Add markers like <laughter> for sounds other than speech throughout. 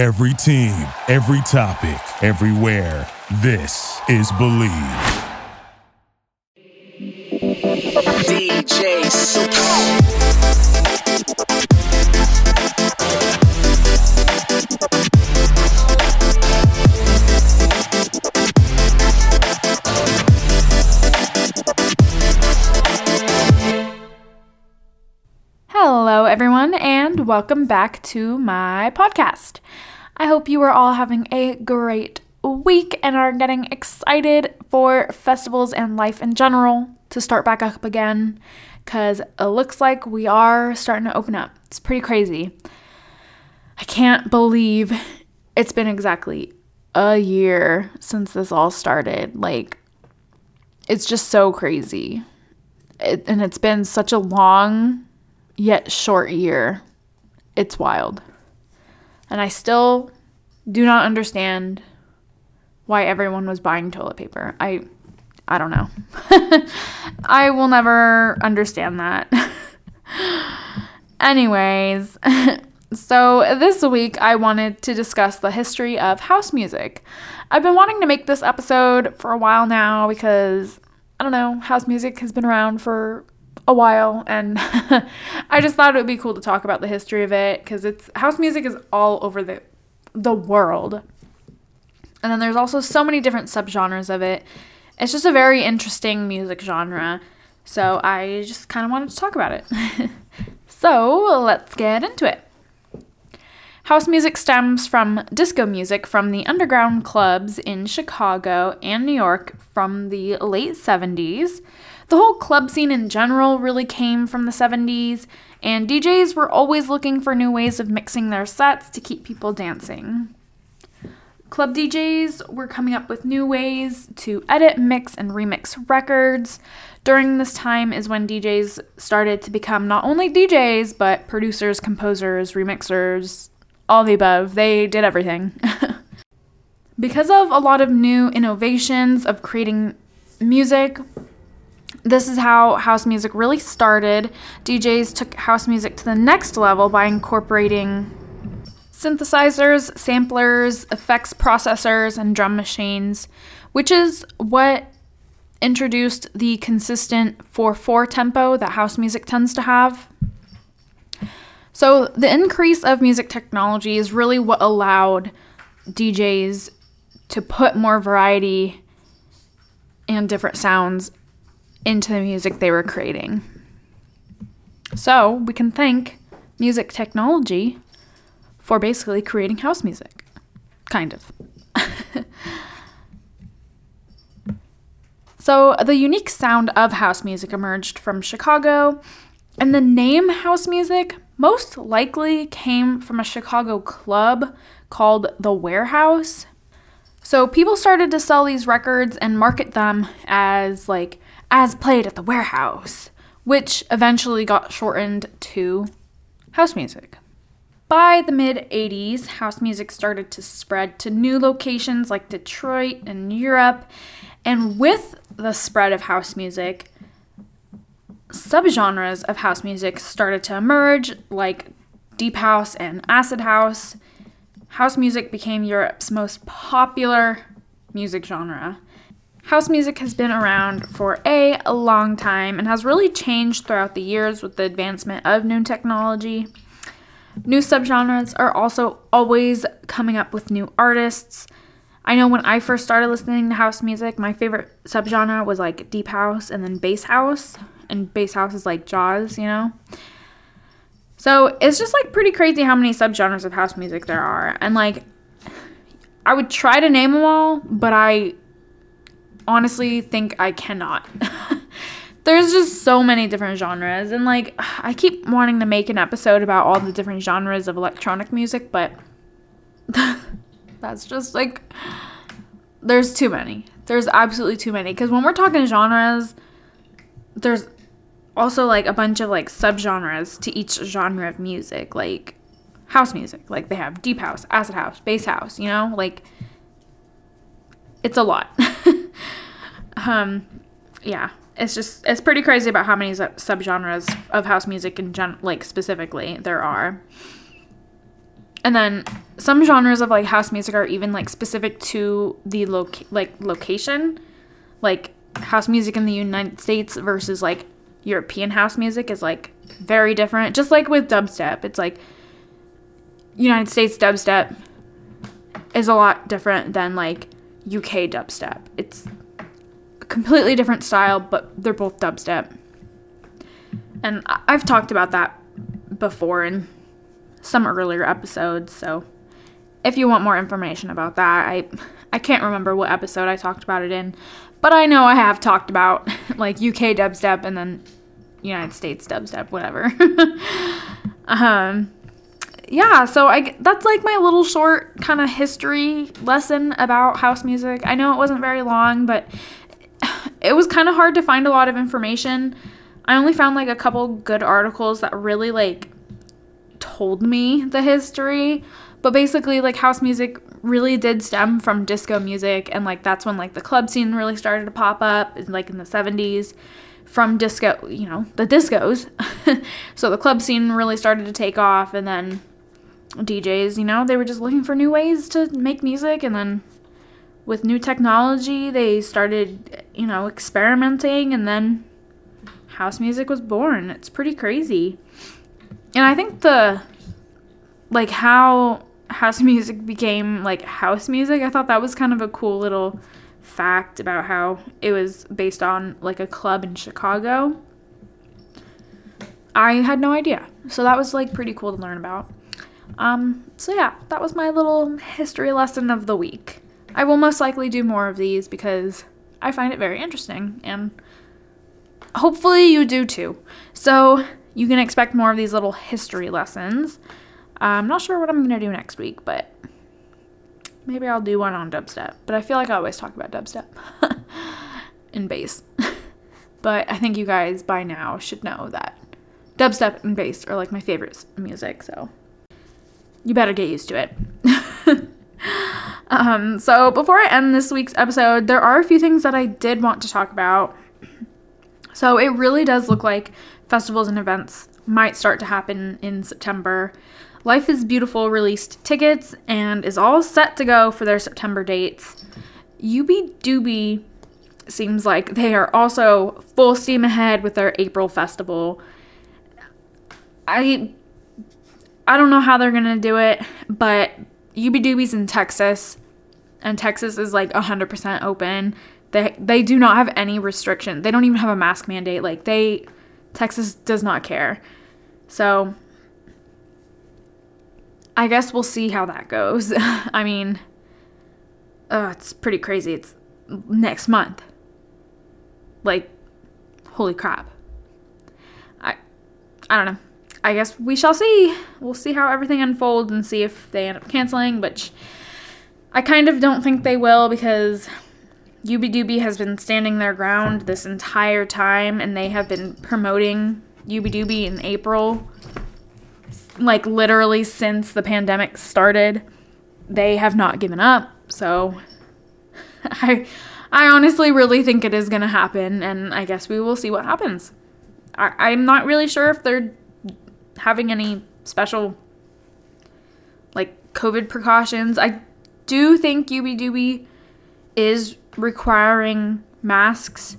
Every team, every topic, everywhere. This is Bleav. DJ Super. Welcome back to my podcast. I hope you are all having a great week and are getting excited for festivals and life in general to start back up again because it looks like we are starting to open up. It's pretty crazy. I can't believe it's been exactly a year since this all started. Like, it's just so crazy. It, and it's been such a long yet short year. It's wild. And I still do not understand why everyone was buying toilet paper. I I don't know. <laughs> I will never understand that. <laughs> Anyways, <laughs> so this week I wanted to discuss the history of house music. I've been wanting to make this episode for a while now because I don't know, house music has been around for a while and <laughs> I just thought it would be cool to talk about the history of it cuz it's house music is all over the the world. And then there's also so many different subgenres of it. It's just a very interesting music genre. So I just kind of wanted to talk about it. <laughs> so let's get into it. House music stems from disco music from the underground clubs in Chicago and New York from the late 70s. The whole club scene in general really came from the 70s, and DJs were always looking for new ways of mixing their sets to keep people dancing. Club DJs were coming up with new ways to edit, mix, and remix records. During this time is when DJs started to become not only DJs, but producers, composers, remixers, all the above. They did everything. <laughs> because of a lot of new innovations of creating music, this is how house music really started. DJs took house music to the next level by incorporating synthesizers, samplers, effects processors, and drum machines, which is what introduced the consistent 4 4 tempo that house music tends to have. So, the increase of music technology is really what allowed DJs to put more variety and different sounds into the music they were creating. So, we can thank music technology for basically creating house music. Kind of. <laughs> so, the unique sound of house music emerged from Chicago, and the name house music most likely came from a Chicago club called The Warehouse. So, people started to sell these records and market them as like as played at the warehouse, which eventually got shortened to house music. By the mid 80s, house music started to spread to new locations like Detroit and Europe. And with the spread of house music, subgenres of house music started to emerge, like deep house and acid house. House music became Europe's most popular music genre. House music has been around for a, a long time and has really changed throughout the years with the advancement of new technology. New subgenres are also always coming up with new artists. I know when I first started listening to house music, my favorite subgenre was like deep house and then bass house. And bass house is like Jaws, you know? So it's just like pretty crazy how many subgenres of house music there are. And like, I would try to name them all, but I honestly think I cannot. <laughs> There's just so many different genres, and like, I keep wanting to make an episode about all the different genres of electronic music, but <laughs> that's just like, there's too many. There's absolutely too many. Because when we're talking genres, there's also like a bunch of like subgenres to each genre of music, like house music. Like they have deep house, acid house, bass house, you know? Like, it's a lot. <laughs> um, yeah, it's just it's pretty crazy about how many sub- subgenres of house music in gen like specifically there are. and then some genres of like house music are even like specific to the loc like location. Like house music in the united states versus like european house music is like very different. Just like with dubstep it's like united states dubstep is a lot different than like uk dubstep. It's completely different style but they're both dubstep and i've talked about that before in some earlier episodes so if you want more information about that, I I can't remember what episode I talked about it in, but I know I have talked about <laughs> like UK dubstep and then United States dubstep, whatever. <laughs> um yeah, so I that's like my little short kind of history lesson about house music. I know it wasn't very long, but it was kind of hard to find a lot of information. I only found like a couple good articles that really like told me the history but basically like house music really did stem from disco music and like that's when like the club scene really started to pop up like in the 70s from disco you know the discos <laughs> so the club scene really started to take off and then DJs you know they were just looking for new ways to make music and then with new technology they started you know experimenting and then house music was born it's pretty crazy and I think the like how house <laughs> music became like house music. I thought that was kind of a cool little fact about how it was based on like a club in Chicago. I had no idea. So that was like pretty cool to learn about. Um so yeah, that was my little history lesson of the week. I will most likely do more of these because I find it very interesting and hopefully you do too. So you can expect more of these little history lessons. I'm not sure what I'm going to do next week, but maybe I'll do one on dubstep. But I feel like I always talk about dubstep <laughs> and bass. <laughs> but I think you guys by now should know that dubstep and bass are like my favorites music, so you better get used to it. <laughs> um, so before I end this week's episode, there are a few things that I did want to talk about. So it really does look like festivals and events might start to happen in September. Life is Beautiful released tickets and is all set to go for their September dates. Ubbi Dubbi seems like they are also full steam ahead with their April festival. I I don't know how they're gonna do it, but Ubbi Dubbi's in Texas, and Texas is like 100% open. They they do not have any restriction. They don't even have a mask mandate. Like they Texas does not care. So I guess we'll see how that goes. <laughs> I mean, uh, it's pretty crazy. It's next month. Like, holy crap. I, I don't know. I guess we shall see. We'll see how everything unfolds and see if they end up canceling, which I kind of don't think they will because Ubbi Dubbi has been standing their ground this entire time and they have been promoting Ubbi Dubbi in April like literally since the pandemic started. They have not given up. So <laughs> I I honestly really think it is going to happen and I guess we will see what happens. I, I'm not really sure if they're having any special like COVID precautions. I do think Ubbi Dubbi is requiring masks.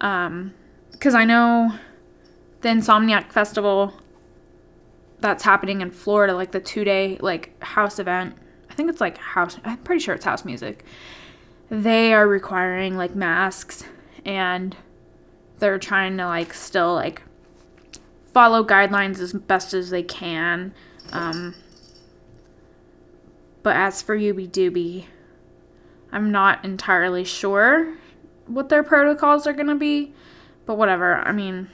Um, because I know the Insomniac Festival that's happening in Florida, like the two day like house event. I think it's like house. I'm pretty sure it's house music. They are requiring like masks, and they're trying to like still like follow guidelines as best as they can. Um, but as for Ubbi Dubbi, I'm not entirely sure what their protocols are going to be, but whatever. I mean,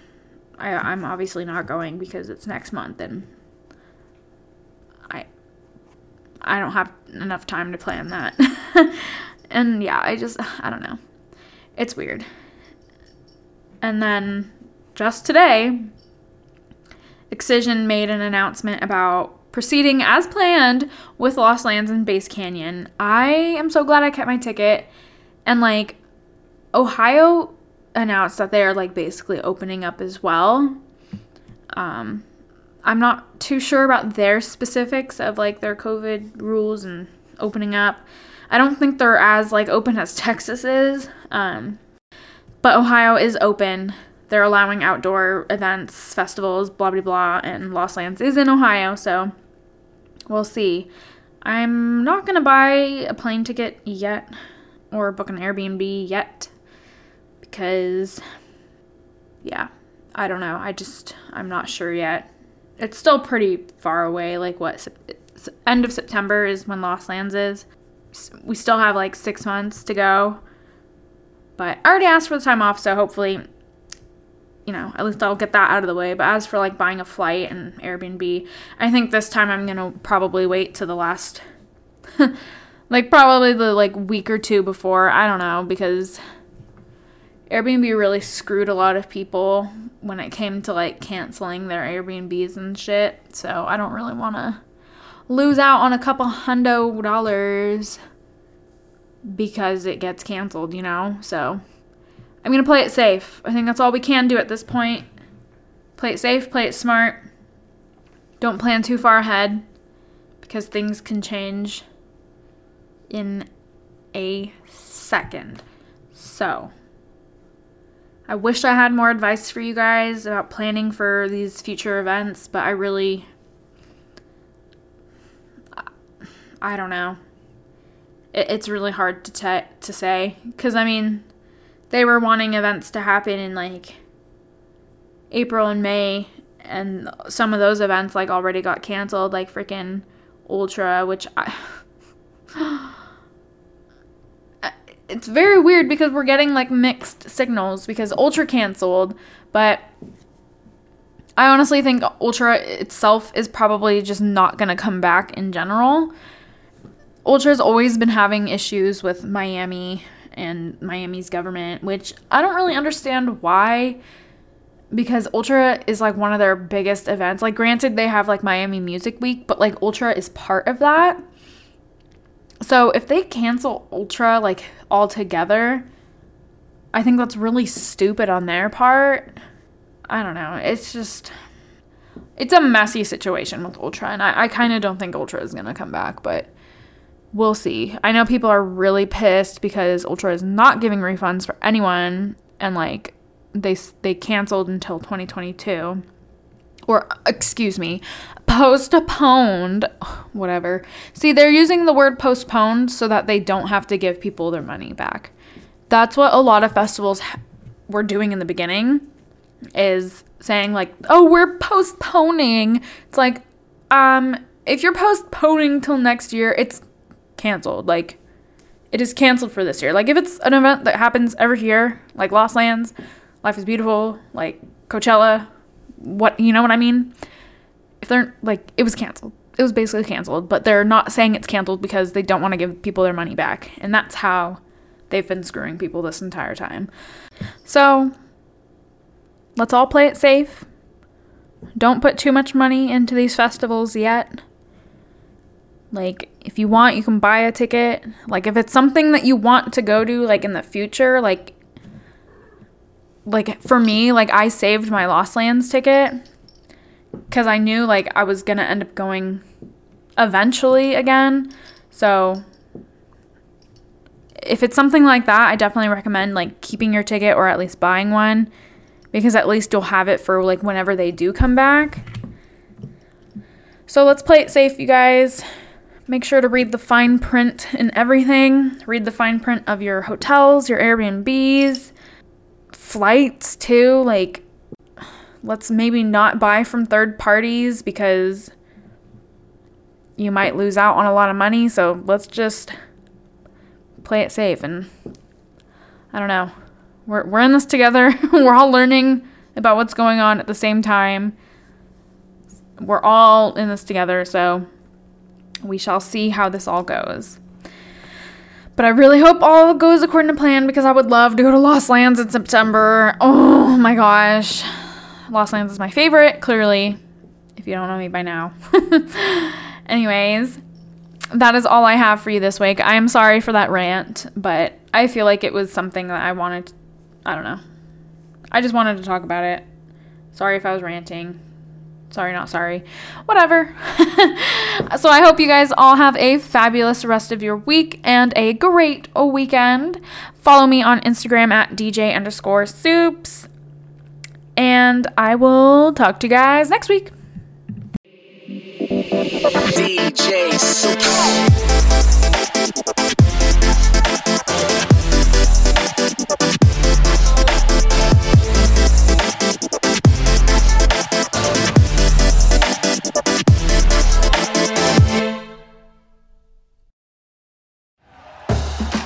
I, I'm obviously not going because it's next month and I I don't have enough time to plan that. <laughs> and yeah, I just I don't know. It's weird. And then just today, Excision made an announcement about proceeding as planned with Lost Lands and Bass Canyon. I am so glad I kept my ticket. And like Ohio announced that they are like basically opening up as well. Um I'm not too sure about their specifics of like their COVID rules and opening up. I don't think they're as like open as <laughs> Texas is. Um, but Ohio is open. They're allowing outdoor events, festivals, blah blah blah, and Lost Lands is in Ohio, so we'll see. I'm not gonna buy a plane ticket yet or book an Airbnb yet because yeah, I don't know. I just I'm not sure yet. It's still pretty far away. Like what end of September is when Lost Lands is. We still have like 6 months to go. But I already asked for the time off, so hopefully you know, at least I'll get that out of the way. But as for like buying a flight and Airbnb, I think this time I'm gonna probably wait to the last, <laughs> like probably the like week or two before. I don't know because Airbnb really screwed a lot of people when it came to like canceling their Airbnbs and shit. So I don't really want to lose out on a couple hundo dollars because it gets canceled, you know? So I'm going to play it safe. I think that's all we can do at this point. Play it safe, play it smart. Don't plan too far ahead because things can change in a second. So, I wish I had more advice for you guys about planning for these future events, but I really I don't know. It, it's really hard to te- to say cuz I mean, they were wanting events to happen in like April and May and some of those events like already got canceled like freaking Ultra which I <sighs> it's very weird because we're getting like mixed signals because Ultra canceled, but I honestly think Ultra itself is probably just not going to come back in general. Ultra's always been having issues with Miami and Miami's government, which I don't really understand why because Ultra is like one of their biggest events. Like granted they have like Miami Music Week, but like Ultra is part of that. So if they cancel Ultra like altogether, I think that's really stupid on their part. I don't know. It's just it's a messy situation with Ultra, and I, I kind of don't think Ultra is gonna come back, but we'll see. I know people are really pissed because Ultra is not giving refunds for anyone, and like they they canceled until 2022, or excuse me, postponed. <sighs> Whatever. See, they're using the word postponed so that they don't have to give people their money back. That's what a lot of festivals were doing in the beginning is saying like, "Oh, we're postponing." It's like, um, if you're postponing till next year, it's canceled. Like, it is canceled for this year. Like, if it's an event that happens every year, like Lost Lands, Life is Beautiful, like Coachella, what you know what I mean? If they're like, it was canceled. It was basically canceled, but they're not saying it's canceled because they don't want to give people their money back, and that's how they've been screwing people this entire time. So, let's all play it safe. Don't put too much money into these festivals yet. Like, if you want, you can buy a ticket. Like, if it's something that you want to go to, like in the future, like, like for me, like I saved my Lost Lands ticket because I knew like I was gonna end up going eventually again. So, if it's something like that, I definitely recommend like keeping your ticket or at least buying one because at least you'll have it for like whenever they do come back. So let's play it safe, you guys. Make sure to read the fine print in everything. Read the fine print of your hotels, your Airbnbs, flights too. Like, let's maybe not buy from third parties because you might lose out on a lot of money. So let's just play it safe and I don't know. We're we're in this together. <laughs> we're all learning about what's going on at the same time. We're all in this together, so we shall see how this all goes. But I really hope all goes according to plan because I would love to go to Lost Lands in September. Oh my gosh. Lost Lands is my favorite, clearly, if you don't know me by now. <laughs> Anyways, that is all I have for you this week. I am sorry for that rant, but I feel like it was something that I wanted. I don't know. I just wanted to talk about it. Sorry if I was ranting. Sorry, not sorry. Whatever. <laughs> so I hope you guys all have a fabulous rest of your week and a great weekend. Follow me on Instagram at DJ underscore soups. And I will talk to you guys next week. DJ Soup.